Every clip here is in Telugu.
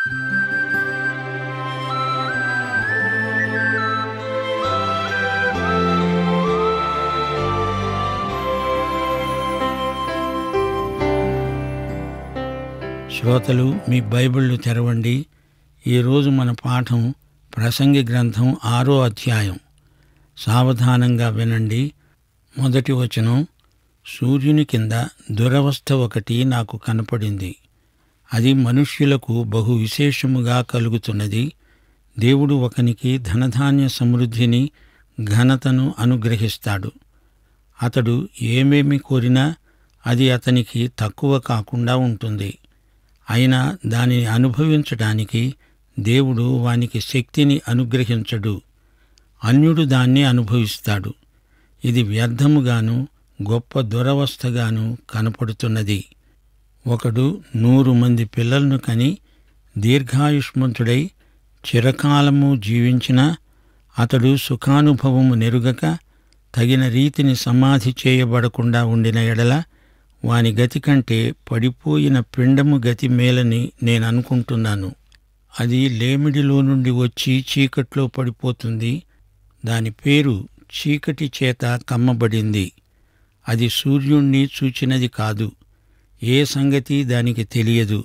శ్రోతలు మీ బైబిళ్ళు తెరవండి. ఈరోజు మన పాఠం ప్రసంగి గ్రంథం ఆరో అధ్యాయం. సావధానంగా వినండి. మొదటి వచనం సూర్యుని కింద దురవస్థ ఒకటి నాకు కనపడింది. అది మనుష్యులకు బహు విశేషముగా కలుగుతున్నది. దేవుడు ఒకనికి ధనధాన్య సమృద్ధిని ఘనతను అనుగ్రహిస్తాడు. అతడు ఏమేమి కోరినా అది అతనికి తక్కువ కాకుండా ఉంటుంది. అయినా దానిని అనుభవించటానికి దేవుడు వానికి శక్తిని అనుగ్రహించడు. అన్యుడు దాన్ని అనుభవిస్తాడు. ఇది వ్యర్థముగాను గొప్ప దురవస్థగాను కనపడుతున్నది. ఒకడు నూరు మంది పిల్లలను కని దీర్ఘాయుష్మంతుడై చిరకాలము జీవించిన అతడు సుఖానుభవము నెరుగక తగిన రీతిని సమాధి చేయబడకుండా ఉండిన ఎడల వాని గతి కంటే పడిపోయిన పిండము గతి మేలని నేను అనుకుంటున్నాను అది లేమిడిలో నుండి వచ్చి చీకట్లో పడిపోతుంది. దాని పేరు చీకటి చేత కమ్మబడింది. అది సూర్యుణ్ణి చూచినది కాదు. ఏ సంగతి దానికి తెలియదు.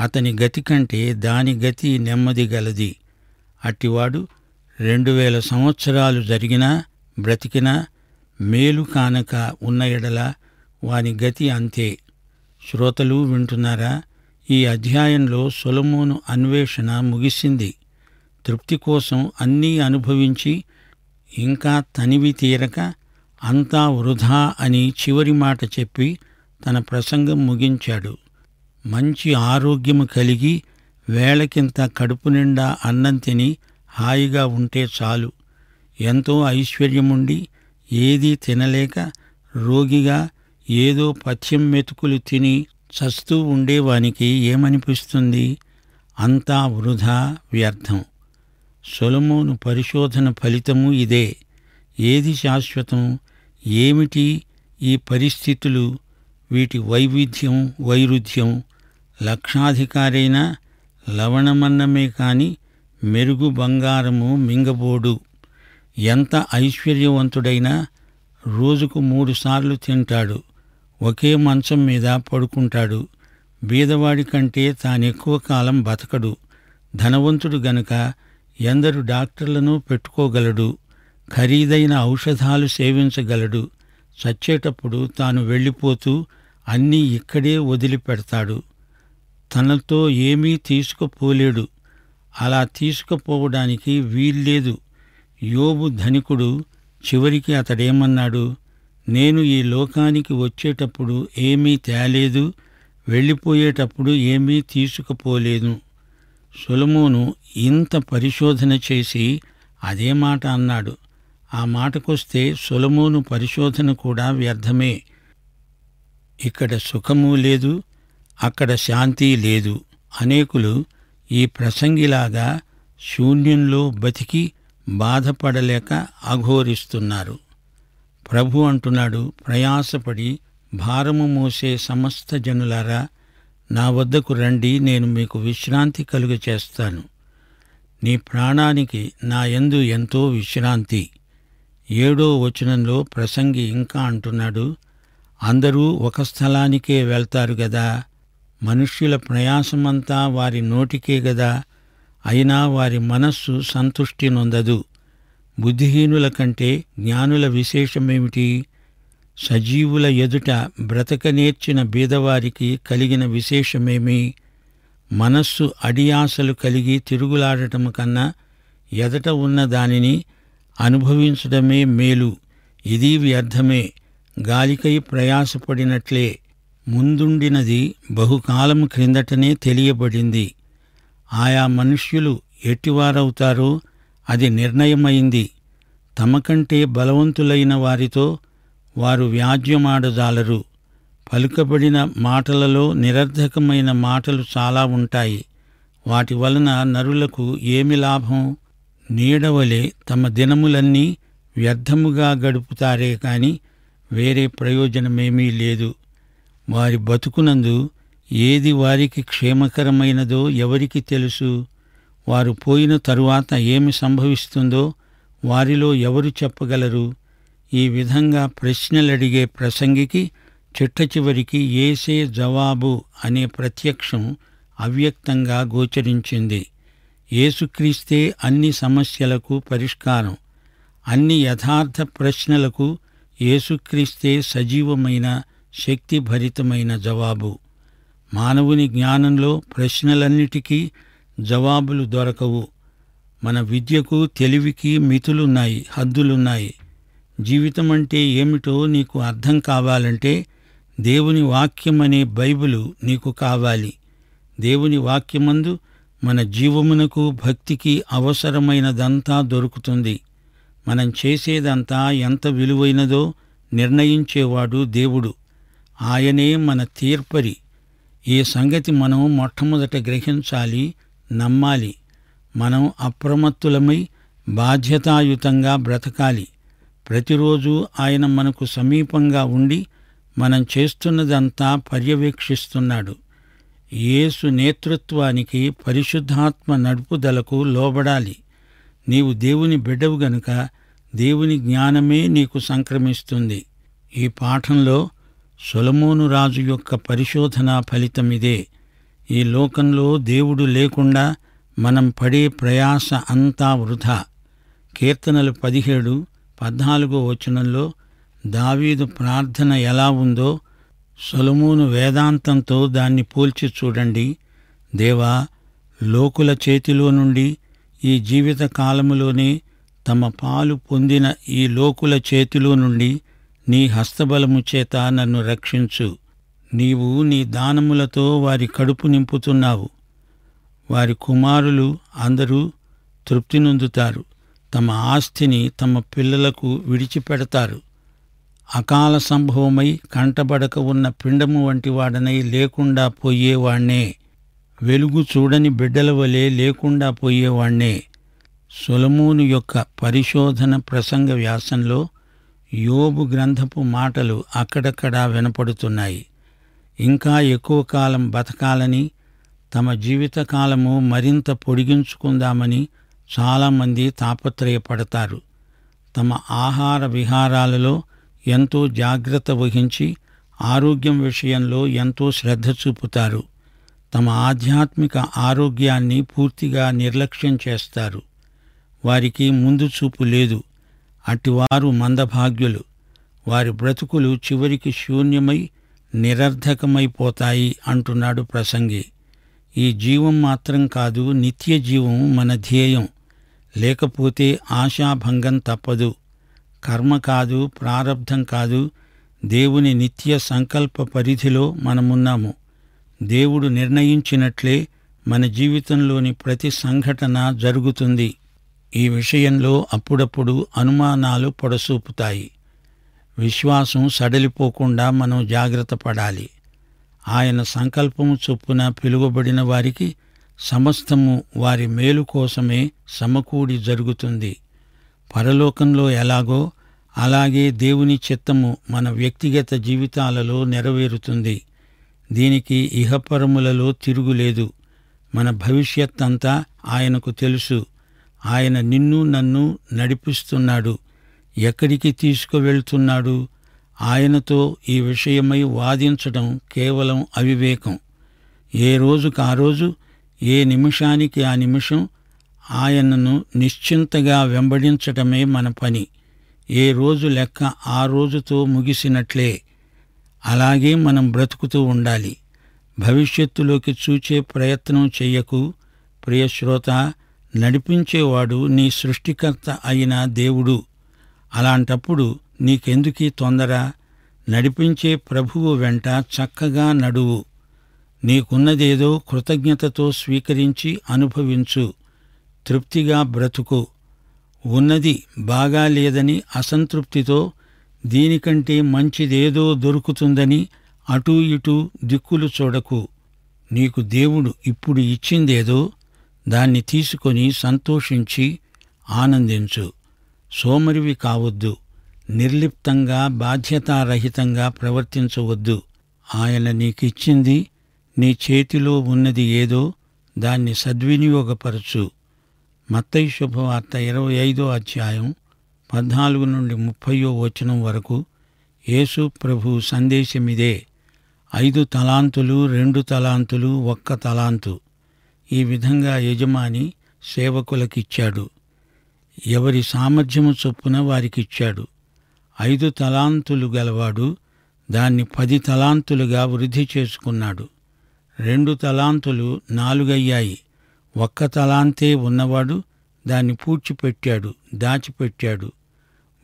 అతని గతి కంటే దాని గతి నెమ్మది గలది. అట్టివాడు రెండు వేల సంవత్సరాలు జరిగినా బ్రతికినా మేలు కానక ఉన్న ఎడల వాని గతి అంతే. శ్రోతలు వింటున్నారా? ఈ అధ్యాయంలో సొలమోను అన్వేషణ ముగిసింది. తృప్తి కోసం అన్నీ అనుభవించి ఇంకా తనివి తీరక అంతా వృధా అని చివరి మాట చెప్పి తన ప్రసంగం ముగించాడు. మంచి ఆరోగ్యము కలిగి వేళకింత కడుపు నిండా అన్నం తిని హాయిగా ఉంటే చాలు. ఎంతో ఐశ్వర్యముండి ఏదీ తినలేక రోగిగా ఏదో పథ్యం మెతుకులు తిని చస్తూ ఉండేవానికి ఏమనిపిస్తుంది? అంతా వృధా వ్యర్థం. సొలమోను పరిశోధన ఫలితము ఇదే. ఏది శాశ్వతం? ఏమిటి ఈ పరిస్థితులు? వీటి వైవిధ్యం వైరుధ్యం లక్షాధికారైన లవణమన్నమే కాని మెరుగు బంగారము మింగబోడు. ఎంత ఐశ్వర్యవంతుడైనా రోజుకు మూడుసార్లు తింటాడు. ఒకే మంచం మీద పడుకుంటాడు. బీదవాడి కంటే తానెక్కువ కాలం బతకడు. ధనవంతుడు గనుక ఎందరు డాక్టర్లను పెట్టుకోగలడు. ఖరీదైన ఔషధాలు సేవించగలడు. చచ్చేటప్పుడు తాను వెళ్ళిపోతూ అన్నీ ఇక్కడే వదిలిపెడతాడు. తనతో ఏమీ తీసుకుపోలేడు. అలా తీసుకుపోవడానికి వీల్లేదు. యోబు ధనికుడు చివరికి అతడేమన్నాడు నేను ఈ లోకానికి వచ్చేటప్పుడు ఏమీ తేలేదు వెళ్ళిపోయేటప్పుడు ఏమీ తీసుకుపోలేదు. సొలమోను ఇంత పరిశోధన చేసి అదే మాట అన్నాడు. ఆ మాటకొస్తే సొలమోను పరిశోధన కూడా వ్యర్థమే. ఇక్కడ సుఖము లేదు అక్కడ శాంతి లేదు. అనేకులు ఈ ప్రసంగిలాగా శూన్యంలో బతికి బాధపడలేక అఘోరిస్తున్నారు. ప్రభు అంటున్నాడు ప్రయాసపడి భారము మోసే సమస్త జనులారా నా వద్దకు రండి నేను మీకు విశ్రాంతి కలుగ చేస్తాను నీ ప్రాణానికి నా యందు ఎంతో విశ్రాంతి. ఏడో వచనంలో ప్రసంగి ఇంకా అంటున్నాడు అందరూ ఒక స్థలానికే వెళ్తారు గదా మనుష్యుల ప్రయాసమంతా వారి నోటికే గదా అయినా వారి మనస్సు సంతుష్టి నొందదు. బుద్ధిహీనుల కంటే జ్ఞానుల విశేషమేమిటి? సజీవుల ఎదుట బ్రతక నేర్చిన బీదవారికి కలిగిన విశేషమేమి? మనస్సు అడియాసలు కలిగి తిరుగులాడటం కన్నా ఎదట ఉన్న దానిని అనుభవించడమే మేలు. ఇది వ్యర్థమే. గాలికై ప్రయాసపడినట్లే ముందుండినది బహుకాలం క్రిందటనే తెలియబడింది. ఆయా మనుష్యులు ఎట్టివారవుతారో అది నిర్ణయమైంది. తమకంటే బలవంతులైన వారితో వారు వ్యాజ్యమాడజాలరు. పలుకబడిన మాటలలో నిరర్ధకమైన మాటలు చాలా ఉంటాయి. వాటి వలన నరులకు ఏమి లాభం? నీడవలే తమ దినములన్నీ వ్యర్థముగా గడుపుతారే కాని వేరే ప్రయోజనమేమీ లేదు. వారి బతుకునందు ఏది వారికి క్షేమకరమైనదో ఎవరికి తెలుసు? వారు పోయిన తరువాత ఏమి సంభవిస్తుందో వారిలో ఎవరు చెప్పగలరు? ఈ విధంగా ప్రశ్నలడిగే ప్రసంగికి చిట్ట చివరికి ఏసే జవాబు అనే ప్రత్యక్షం అవ్యక్తంగా గోచరించింది. యేసుక్రీస్తే అన్ని సమస్యలకు పరిష్కారం. అన్ని యథార్థ ప్రశ్నలకు యేసుక్రీస్తే సజీవమైన శక్తిభరితమైన జవాబు. మానవుని జ్ఞానంలో ప్రశ్నలన్నిటికీ జవాబులు దొరకవు. మన విద్యకు తెలివికి మితులున్నాయి హద్దులున్నాయి. జీవితం అంటే ఏమిటో నీకు అర్థం కావాలంటే దేవుని వాక్యమనే బైబిలు నీకు కావాలి. దేవుని వాక్యమందు మన జీవమునకు భక్తికి అవసరమైనదంతా దొరుకుతుంది. మనం చేసేదంతా ఎంత విలువైనదో నిర్ణయించేవాడు దేవుడు. ఆయనే మన తీర్పరి. ఈ సంగతి మనం మొట్టమొదట గ్రహించాలి నమ్మాలి. మనం అప్రమత్తులమై బాధ్యతాయుతంగా బ్రతకాలి. ప్రతిరోజు ఆయన మనకు సమీపంగా ఉండి మనం చేస్తున్నదంతా పర్యవేక్షిస్తున్నాడు. యేసు నేతృత్వానికి పరిశుద్ధాత్మ నడుపుదలకు లోబడాలి. నీవు దేవుని బిడ్డవు గనుక దేవుని జ్ఞానమే నీకు సంక్రమిస్తుంది. ఈ పాఠంలో సొలమోను రాజు యొక్క పరిశోధన ఫలితమిదే ఈ లోకంలో దేవుడు లేకుండా మనం పడే ప్రయాస అంతా వృధా. కీర్తనలు పదిహేడు పద్నాలుగో వచనంలో దావీదు ప్రార్థన ఎలా ఉందో సొలమోను వేదాంతంతో దాన్ని పోల్చి చూడండి. దేవా లోకుల చేతిలో నుండి ఈ జీవిత కాలములోనే తమ పాలు పొందిన ఈ లోకుల చేతిలో నుండి నీ హస్తబలము చేత నన్ను రక్షించు. నీవు నీ దానములతో వారి కడుపు నింపుతున్నావు. వారి కుమారులు అందరూ తృప్తి నొందుతారు. తమ ఆస్తిని తమ పిల్లలకు విడిచిపెడతారు. అకాల సంభవమై కంటబడక ఉన్న పిండము వంటి వాడనై లేకుండా పోయేవాణ్ణే. వెలుగు చూడని బిడ్డల వలె లేకుండా పోయేవాణ్ణే. సొలమూను యొక్క పరిశోధన ప్రసంగ వ్యాసంలో యోబు గ్రంథపు మాటలు అక్కడక్కడా వినపడుతున్నాయి. ఇంకా ఎక్కువ కాలం బతకాలని తమ జీవితకాలము మరింత పొడిగించుకుందామని చాలామంది తాపత్రయపడతారు. తమ ఆహార విహారాలలో ఎంతో జాగ్రత్త వహించి ఆరోగ్యం విషయంలో ఎంతో శ్రద్ధ చూపుతారు. తమ ఆధ్యాత్మిక ఆరోగ్యాన్ని పూర్తిగా నిర్లక్ష్యం చేస్తారు. వారికి ముందు చూపు లేదు. అటివారు మందభాగ్యులు. వారి బ్రతుకులు చివరికి శూన్యమై నిరర్ధకమైపోతాయి అంటున్నాడు ప్రసంగి. ఈ జీవం మాత్రం కాదు నిత్య జీవం మన ధ్యేయం. లేకపోతే ఆశాభంగం తప్పదు. కర్మ కాదు ప్రారబ్ధం కాదు. దేవుని నిత్య సంకల్ప పరిధిలో మనమున్నాము. దేవుడు నిర్ణయించినట్లే మన జీవితంలోని ప్రతి సంఘటన జరుగుతుంది. ఈ విషయంలో అప్పుడప్పుడు అనుమానాలు పొడసూపుతాయి. విశ్వాసం సడలిపోకుండా మనం జాగ్రత్త పడాలి. ఆయన సంకల్పము చొప్పున పిలువబడిన వారికి సమస్తము వారి మేలు కోసమే సమకూడి జరుగుతుంది. పరలోకంలో ఎలాగో అలాగే దేవుని చిత్తము మన వ్యక్తిగత జీవితాలలో నెరవేరుతుంది. దీనికి ఇహపరములలో తిరుగులేదు మన భవిష్యత్ అంతా ఆయనకు తెలుసు. ఆయన నిన్ను నన్ను నడిపిస్తున్నాడు. ఎక్కడికి తీసుకువెళ్తున్నాడు? ఆయనతో ఈ విషయమై వాదించడం కేవలం అవివేకం. ఏ రోజుకు ఆ రోజు ఏ నిమిషానికి ఆ నిమిషం ఆయనను నిశ్చింతగా వెంబడించటమే మన పని. ఏ రోజు లెక్క ఆ రోజుతో ముగిసినట్లే. అలాగే మనం బ్రతుకుతూ ఉండాలి. భవిష్యత్తులోకి చూచే ప్రయత్నం చెయ్యకు. ప్రియశ్రోత నడిపించేవాడు నీ సృష్టికర్త అయిన దేవుడు. అలాంటప్పుడు నీకెందుకీ తొందర? నడిపించే ప్రభువు వెంట చక్కగా నడువు. నీకున్నదేదో కృతజ్ఞతతో స్వీకరించి అనుభవించు. తృప్తిగా బ్రతుకు. ఉన్నది బాగా లేదని అసంతృప్తితో దీనికంటే మంచిదేదో దొరుకుతుందని అటూ ఇటూ దిక్కులు చూడకు. నీకు దేవుడు ఇప్పుడు ఇచ్చిందేదో దాన్ని తీసుకొని సంతోషించి ఆనందించు. సోమరివి కావద్దు. నిర్లిప్తంగా బాధ్యతారహితంగా ప్రవర్తించవద్దు. ఆయన నీకిచ్చింది నీ చేతిలో ఉన్నది ఏదో దాన్ని సద్వినియోగపరచు. మత్తయి శుభవార్త ఇరవై ఐదో అధ్యాయం పద్నాలుగు నుండి ముప్పయో వచనం వరకు యేసు ప్రభు సందేశమిదే. ఐదు తలాంతులు రెండు తలాంతులు ఒక్క తలాంతు. ఈ విధంగా యజమాని సేవకులకిచ్చాడు. ఎవరి సామర్థ్యము చొప్పున వారికిచ్చాడు. ఐదు తలాంతులు గలవాడు దాన్ని పది తలాంతులుగా వృద్ధి చేసుకున్నాడు. రెండు తలాంతులు నాలుగయ్యాయి. ఒక్క తలాంతే ఉన్నవాడు దాన్ని పూడ్చిపెట్టాడు దాచిపెట్టాడు.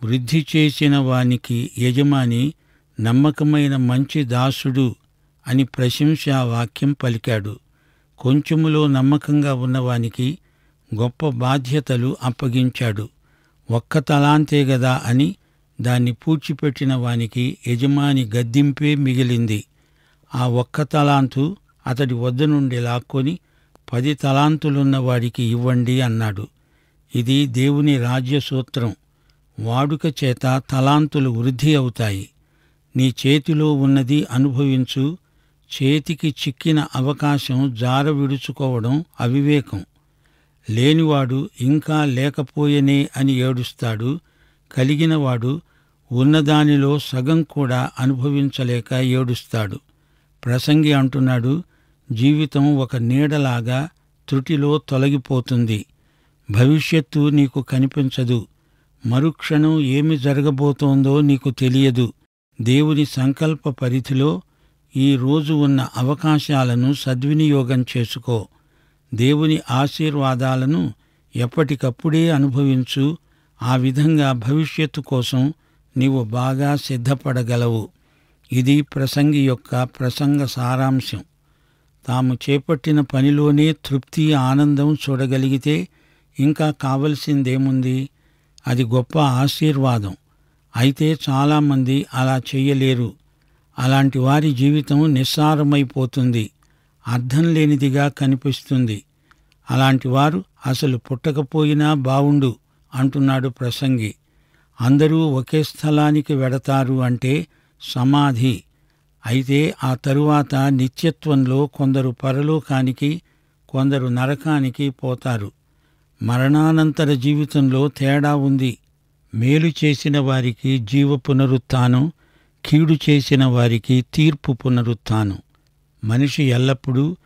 వృద్ధి చేసిన వానికి యజమాని నమ్మకమైన మంచి దాసుడు అని ప్రశంసా వాక్యం పలికాడు. కొంచెములో నమ్మకంగా ఉన్నవానికి గొప్ప బాధ్యతలు అప్పగించాడు. ఒక్క తలాంతే గదా అని దాన్ని పూడ్చిపెట్టిన వానికి యజమాని గద్దింపే మిగిలింది. ఆ ఒక్క తలాంతు అతడి వద్ద నుండి లాక్కొని పది తలాంతులున్న వాడికి ఇవ్వండి అన్నాడు. ఇది దేవుని రాజ్య సూత్రం వాడుక చేత తలాంతులు వృద్ధి అవుతాయి. నీ చేతిలో ఉన్నది అనుభవించు. చేతికి చిక్కిన అవకాశం జార విడుచుకోవడం అవివేకం. లేనివాడు ఇంకా లేకపోయేనే అని ఏడుస్తాడు. కలిగినవాడు ఉన్నదానిలో సగం కూడా అనుభవించలేక ఏడుస్తాడు. ప్రసంగి అంటున్నాడు జీవితం ఒక నీడలాగా త్రుటిలో తొలగిపోతుంది. భవిష్యత్తు నీకు కనిపించదు. మరుక్షణం ఏమి జరగబోతోందో నీకు తెలియదు. దేవుని సంకల్ప పరిధిలో ఈ రోజు ఉన్న అవకాశాలను సద్వినియోగం చేసుకో. దేవుని ఆశీర్వాదాలను ఎప్పటికప్పుడే అనుభవించు. ఆ విధంగా భవిష్యత్తు కోసం నీవు బాగా సిద్ధపడగలవు. ఇది ప్రసంగి యొక్క ప్రసంగ సారాంశం. తాము చేపట్టిన పనిలోనే తృప్తి ఆనందం చూడగలిగితే ఇంకా కావలసిందేముంది? అది గొప్ప ఆశీర్వాదం. అయితే చాలామంది అలా చెయ్యలేరు అలాంటి వారి జీవితం నిస్సారమైపోతుంది. అర్థం లేనిదిగా కనిపిస్తుంది. అలాంటి వారు అసలు పుట్టకపోయినా బావుండు అంటున్నాడు ప్రసంగి. అందరూ ఒకే స్థలానికి వెడతారు అంటే సమాధి. అయితే ఆ తరువాత నిత్యత్వంలో కొందరు పరలోకానికి కొందరు నరకానికి పోతారు. మరణానంతర జీవితంలో తేడా ఉంది. మేలు చేసిన వారికి జీవ పునరుత్థానం కీడు చేసిన వారికి తీర్పు పునరుత్థానం. మనిషి ఎల్లప్పుడూ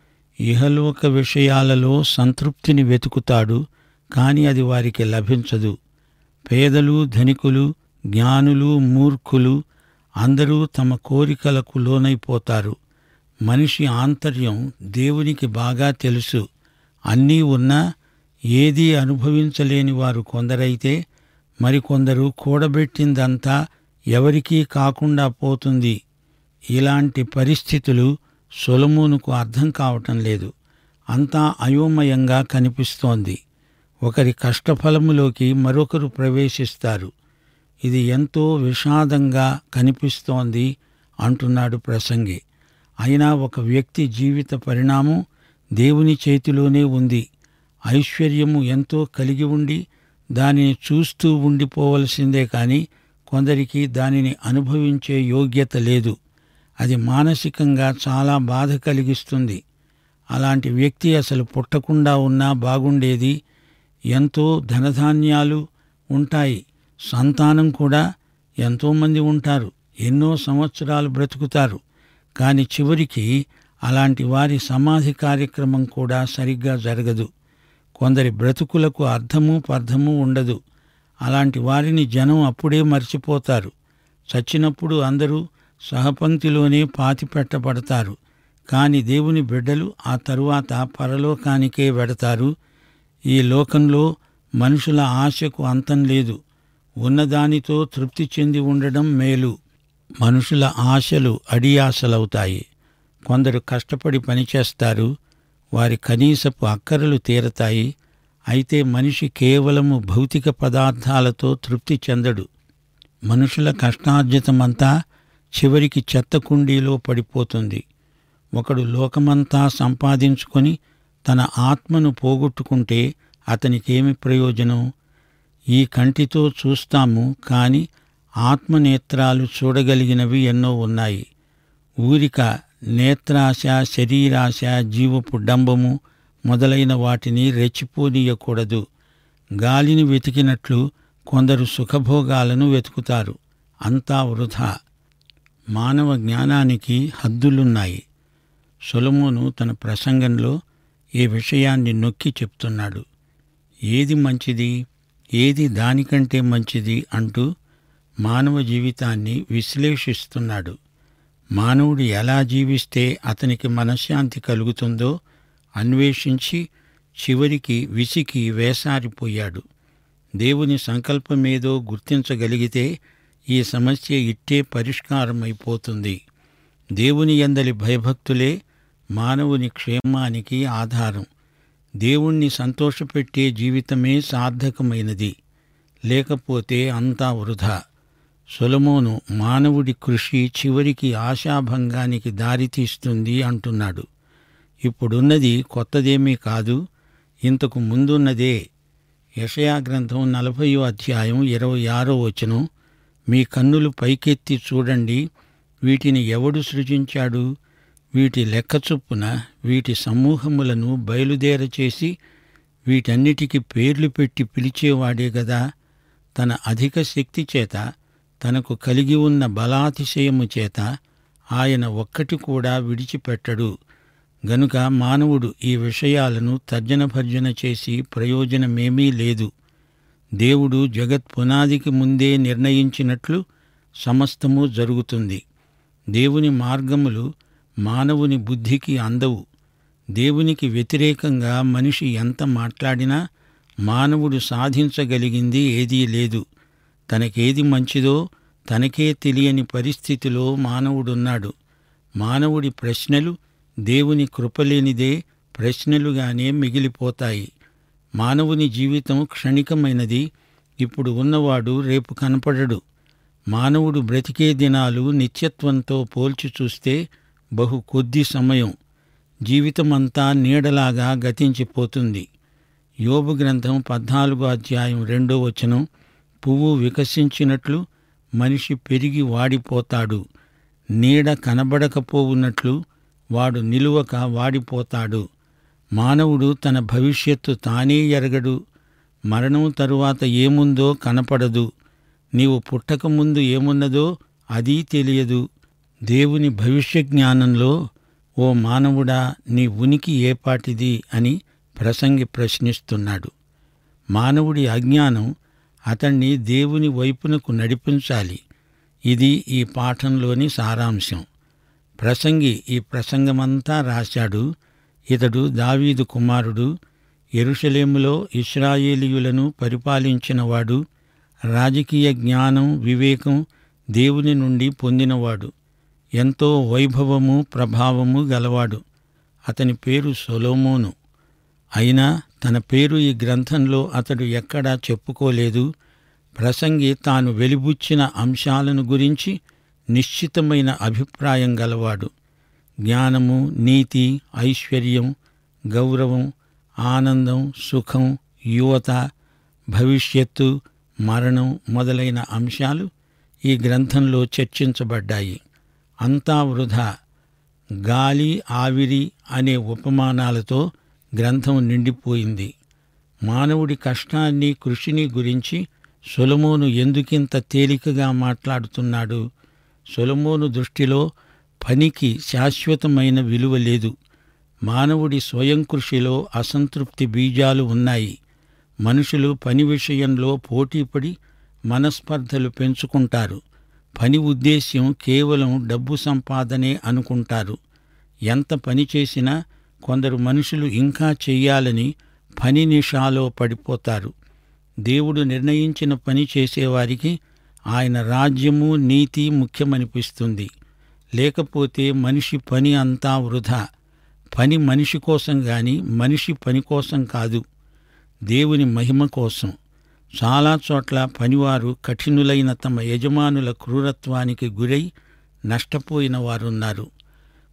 ఇహలోక విషయాలలో సంతృప్తిని వెతుకుతాడు కాని అది వారికి లభించదు. పేదలు ధనికులు జ్ఞానులు మూర్ఖులు అందరూ తమ కోరికలకు లోనైపోతారు. మనిషి ఆంతర్యం దేవునికి బాగా తెలుసు. అన్నీ ఉన్నా ఏదీ అనుభవించలేని వారు కొందరైతే మరికొందరు కూడబెట్టిందంతా ఎవరికీ కాకుండా పోతుంది. ఇలాంటి పరిస్థితులు సొలమూనుకు అర్థం కావటం లేదు. అంతా అయోమయంగా కనిపిస్తోంది. ఒకరి కష్టఫలములోకి మరొకరు ప్రవేశిస్తారు. ఇది ఎంతో విషాదంగా కనిపిస్తోంది అంటున్నాడు ప్రసంగి. అయినా ఒక వ్యక్తి జీవిత పరిణామం దేవుని చేతిలోనే ఉంది. ఐశ్వర్యము ఎంతో కలిగి ఉండి దానిని చూస్తూ ఉండిపోవలసిందే కాని కొందరికి దానిని అనుభవించే యోగ్యత లేదు. అది మానసికంగా చాలా బాధ కలిగిస్తుంది. అలాంటి వ్యక్తి అసలు పుట్టకుండా ఉన్నా బాగుండేది ఎంతో ధనధాన్యాలు ఉంటాయి. సంతానం కూడా ఎంతోమంది ఉంటారు. ఎన్నో సంవత్సరాలు బ్రతుకుతారు. కాని చివరికి అలాంటి వారి సమాధి కార్యక్రమం కూడా సరిగ్గా జరగదు. కొందరి బ్రతుకులకు అర్థము పర్థము ఉండదు. అలాంటి వారిని జనం అప్పుడే మర్చిపోతారు. చచ్చినప్పుడు అందరూ సహపంక్తిలోనే పాతిపెట్టబడతారు. కాని దేవుని బిడ్డలు ఆ తరువాత పరలోకానికే వెడతారు. ఈ లోకంలో మనుషుల ఆశకు అంతం లేదు. ఉన్నదానితో తృప్తి చెంది ఉండడం మేలు. మనుషుల ఆశలు అడియాశలవుతాయి. కొందరు కష్టపడి పనిచేస్తారు. వారి కనీసపు అక్కరలు తీరతాయి. అయితే మనిషి కేవలము భౌతిక పదార్థాలతో తృప్తి చెందడు. మనుషుల కష్టార్జితమంతా చివరికి చెత్త కుండీలో పడిపోతుంది. ఒకడు లోకమంతా సంపాదించుకొని తన ఆత్మను పోగొట్టుకుంటే అతనికేమి ప్రయోజనం? ఈ కంటితో చూస్తాము కాని ఆత్మనేత్రాలు చూడగలిగినవి ఎన్నో ఉన్నాయి. ఊరిక నేత్రాశ శరీరాశ జీవపు డంబము మొదలైన వాటిని రెచ్చిపోనీయకూడదు. గాలిని వెతికినట్లు కొందరు సుఖభోగాలను వెతుకుతారు. అంతా వృధా. మానవ జ్ఞానానికి హద్దులున్నాయి. సొలమోను తన ప్రసంగంలో ఈ విషయాన్ని నొక్కి చెప్తున్నాడు. ఏది మంచిది? ఏది దానికంటే మంచిది అంటూ మానవ జీవితాన్ని విశ్లేషిస్తున్నాడు. మానవుడు ఎలా జీవిస్తే అతనికి మనశ్శాంతి కలుగుతుందో అన్వేషించి చివరికి విసికి వేసారిపోయాడు. దేవుని సంకల్పమేదో గుర్తించగలిగితే ఈ సమస్య ఇట్టే పరిష్కారమైపోతుంది. దేవుని ఎందలి భయభక్తులే మానవుని క్షేమానికి ఆధారం. దేవుణ్ణి సంతోషపెట్టే జీవితమే సార్థకమైనది. లేకపోతే అంతా వృధా. సొలమోను మానవుడి కృషి చివరికి ఆశాభంగానికి దారితీస్తుంది అంటున్నాడు. ఇప్పుడున్నది కొత్తదేమీ కాదు. ఇంతకు ముందున్నదే. యషయా గ్రంథం నలభయో అధ్యాయం ఇరవై ఆరో వచనం. మీ కన్నులు పైకెత్తి చూడండి. వీటిని ఎవడు సృజించాడు? వీటి లెక్క చొప్పున వీటి సమూహములను బయలుదేరచేసి వీటన్నిటికీ పేర్లు పెట్టి పిలిచేవాడే గదా. తన అధిక శక్తి చేత తనకు కలిగి ఉన్న బలాతిశయము చేత ఆయన ఒక్కటి కూడా విడిచిపెట్టడు. గనుక మానవుడు ఈ విషయాలను తర్జన భర్జన చేసి ప్రయోజనమేమీ లేదు. దేవుడు జగత్ పునాదికి ముందే నిర్ణయించినట్లు సమస్తము జరుగుతుంది. దేవుని మార్గములు మానవుని బుద్ధికి అందవు. దేవునికి వ్యతిరేకంగా మనిషి ఎంత మాట్లాడినా మానవుడు సాధించగలిగింది ఏదీ లేదు. తనకేది మంచిదో తనకే తెలియని పరిస్థితిలో మానవుడున్నాడు. మానవుడి ప్రశ్నలు దేవుని కృపలేనిదే ప్రశ్నలుగానే మిగిలిపోతాయి. మానవుని జీవితం క్షణికమైనది. ఇప్పుడు ఉన్నవాడు రేపు కనపడడు. మానవుడు బ్రతికే దినాలు నిత్యత్వంతో పోల్చి చూస్తే బహు కొద్ది సమయం జీవితమంతా నీడలాగా గతించిపోతుంది. యోబు గ్రంథం పద్నాలుగో అధ్యాయం రెండో వచనం పువ్వు వికసించినట్లు మనిషి పెరిగి వాడిపోతాడు. నీడ కనబడకపోవున్నట్లు వాడు నిలువక వాడిపోతాడు. మానవుడు తన భవిష్యత్తు తానే ఎరగడు. మరణం తరువాత ఏముందో కనపడదు. నీవు పుట్టకముందు ఏమున్నదో అదీ తెలియదు. దేవుని భవిష్య జ్ఞానంలో ఓ మానవుడా నీ ఉనికి ఏపాటిది అని ప్రసంగి ప్రశ్నిస్తున్నాడు. మానవుడి అజ్ఞానం అతణ్ణి దేవుని వైపునకు నడిపించాలి. ఇది ఈ పాఠంలోని సారాంశం. ప్రసంగి ఈ ప్రసంగమంతా రాశాడు. ఇతడు దావీదు కుమారుడు ఎరుషలేములో ఇస్రాయేలీయులను పరిపాలించినవాడు రాజకీయ జ్ఞానం వివేకం దేవుని నుండి పొందినవాడు. ఎంతో వైభవము ప్రభావము గలవాడు. అతని పేరు సొలోమోను. అయినా తన పేరు ఈ గ్రంథంలో అతడు ఎక్కడా చెప్పుకోలేదు. ప్రసంగి తాను వెలిబుచ్చిన అంశాలను గురించి నిశ్చితమైన అభిప్రాయం గలవాడు. జ్ఞానము నీతి ఐశ్వర్యం గౌరవం ఆనందం సుఖం యువత భవిష్యత్తు మరణం మొదలైన అంశాలు ఈ గ్రంథంలో చర్చించబడ్డాయి. అంతా వృధా. గాలి ఆవిరి అనే ఉపమానాలతో గ్రంథం నిండిపోయింది. మానవుడి కష్టాన్ని కృషిని గురించి సొలమోను ఎందుకింత తేలికగా మాట్లాడుతున్నాడు? సొలమోను దృష్టిలో పనికి శాశ్వతమైన విలువ లేదు. మానవుడి స్వయం కృషిలో అసంతృప్తి బీజాలు ఉన్నాయి. మనుషులు పని విషయంలో పోటీపడి మనస్పర్ధలు పెంచుకుంటారు. పని ఉద్దేశ్యం కేవలం డబ్బు సంపాదనే అనుకుంటారు. ఎంత పని చేసినా కొందరు మనుషులు ఇంకా చెయ్యాలని పని నిషాలో పడిపోతారు. దేవుడు నిర్ణయించిన పని చేసేవారికి ఆయన రాజ్యము నీతి ముఖ్యమనిపిస్తుంది. లేకపోతే మనిషి పని అంతా వృధా. పని మనిషి కోసం గాని మనిషి పని కోసం కాదు. దేవుని మహిమ కోసం. చాలా చోట్ల పనివారు కఠినులైన తమ యజమానుల క్రూరత్వానికి గురై నష్టపోయిన వారున్నారు.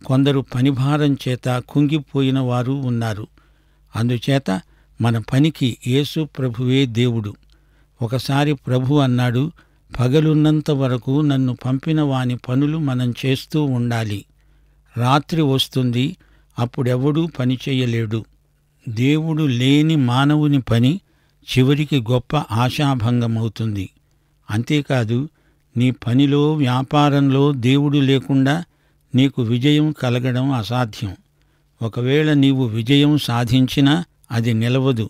కొందరు పనిభారం చేత కుంగిపోయిన వారు ఉన్నారు. అందుచేత మన పనికి యేసు ప్రభువే దేవుడు. ఒకసారి ప్రభు అన్నాడు పగలున్నంత వరకు నన్ను పంపిన వాని పనులు మనం చేస్తూ ఉండాలి. రాత్రి వస్తుంది అప్పుడెవడూ పని చేయలేడు. దేవుడు లేని మానవుని పని చివరికి గొప్ప ఆశాభంగమవుతుంది. అంతేకాదు నీ పనిలో వ్యాపారంలో దేవుడు లేకుండా నీకు విజయం కలగడం అసాధ్యం. ఒకవేళ నీవు విజయం సాధించినా అది నిలవదు.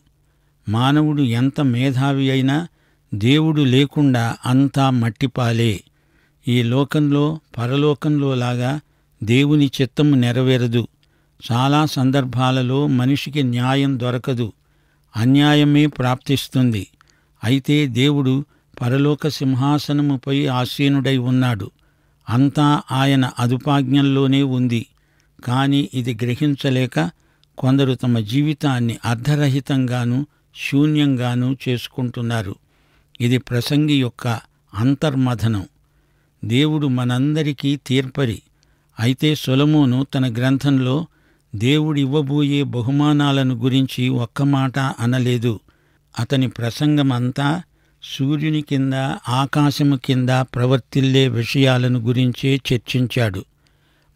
మానవుడు ఎంత మేధావి అయినా దేవుడు లేకుండా అంతా మట్టిపాలే. ఈ లోకంలో పరలోకంలో లాగా దేవుని చిత్తము నెరవేరదు. చాలా సందర్భాలలో మనిషికి న్యాయం దొరకదు. అన్యాయమే ప్రాప్తిస్తుంది. అయితే దేవుడు పరలోక సింహాసనముపై ఆసీనుడై ఉన్నాడు. అంతా ఆయన అదుపాజ్ఞంలోనే ఉంది. కాని ఇది గ్రహించలేక కొందరు తమ జీవితాన్ని అర్ధరహితంగాను శూన్యంగాను చేసుకుంటున్నారు. ఇది ప్రసంగి యొక్క అంతర్మథనం. దేవుడు మనందరికీ తీర్పరి. అయితే సొలమోను తన గ్రంథంలో దేవుడివ్వబోయే బహుమానాలను గురించి ఒక్క మాట అనలేదు. అతని ప్రసంగమంతా సూర్యుని కింద ఆకాశము కింద ప్రవర్తిల్లే విషయాలను గురించే చర్చించాడు.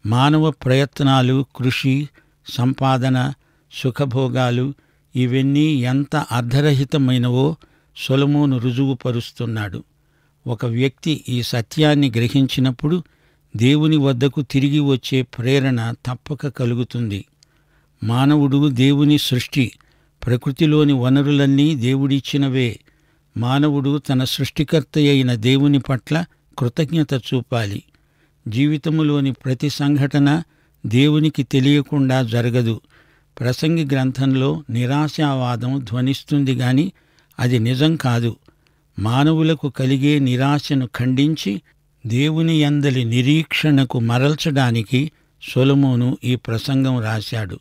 మానవ ప్రయత్నాలు కృషి సంపాదన సుఖభోగాలు ఇవన్నీ ఎంత అర్ధరహితమైనవో సొలమోను రుజువుపరుస్తున్నాడు. ఒక వ్యక్తి ఈ సత్యాన్ని గ్రహించినప్పుడు దేవుని వద్దకు తిరిగి వచ్చే ప్రేరణ తప్పక కలుగుతుంది. మానవుడు దేవుని సృష్టి ప్రకృతిలోని వనరులన్నీ దేవుడిచ్చినవే. మానవుడు తన సృష్టికర్త అయిన దేవుని పట్ల కృతజ్ఞత చూపాలి. జీవితములోని ప్రతి సంఘటన దేవునికి తెలియకుండా జరగదు. ప్రసంగి గ్రంథంలో నిరాశావాదం ధ్వనిస్తుంది గాని అది నిజం కాదు. మానవులకు కలిగే నిరాశను ఖండించి దేవుని యందలి నిరీక్షణకు మరల్చడానికి సొలమోను ఈ ప్రసంగం రాశాడు.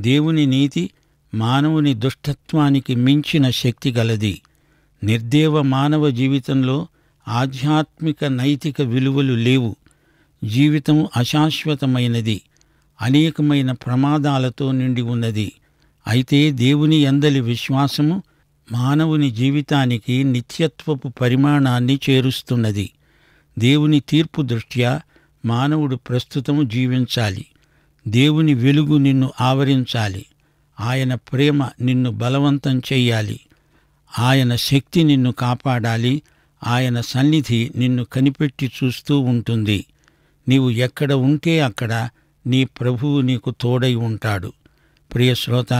దేవుని నీతి మానవుని దుష్టత్వానికి మించిన శక్తి గలది. నిర్దేవ మానవ జీవితంలో ఆధ్యాత్మిక నైతిక విలువలు లేవు. జీవితం అశాశ్వతమైనది. అనేకమైన ప్రమాదాలతో నిండి ఉన్నది. అయితే దేవుని ఎందలి విశ్వాసము మానవుని జీవితానికి నిత్యత్వపు పరిమాణాన్ని చేరుస్తున్నది. దేవుని తీర్పు దృష్ట్యా మానవుడు ప్రస్తుతం జీవించాలి. దేవుని వెలుగు నిన్ను ఆవరించాలి. ఆయన ప్రేమ నిన్ను బలవంతం చెయ్యాలి. ఆయన శక్తి నిన్ను కాపాడాలి. ఆయన సన్నిధి నిన్ను కనిపెట్టి చూస్తూ ఉంటుంది. నీవు ఎక్కడ ఉంటే అక్కడ నీ ప్రభువు నీకు తోడై ఉంటాడు. ప్రియశ్రోత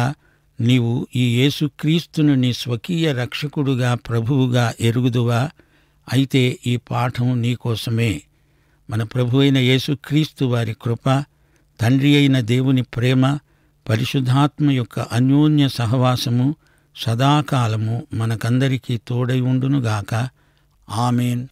నీవు ఈ యేసుక్రీస్తును నీ స్వకీయ రక్షకుడుగా ప్రభువుగా ఎరుగుదువా? అయితే ఈ పాఠం నీకోసమే మన ప్రభు అయిన యేసుక్రీస్తు వారి కృప తండ్రి అయిన దేవుని ప్రేమ పరిశుద్ధాత్మ యొక్క అన్యోన్య సహవాసము సదాకాలము మనకందరికీ తోడై ఉండునుగాక. ఆమెన్.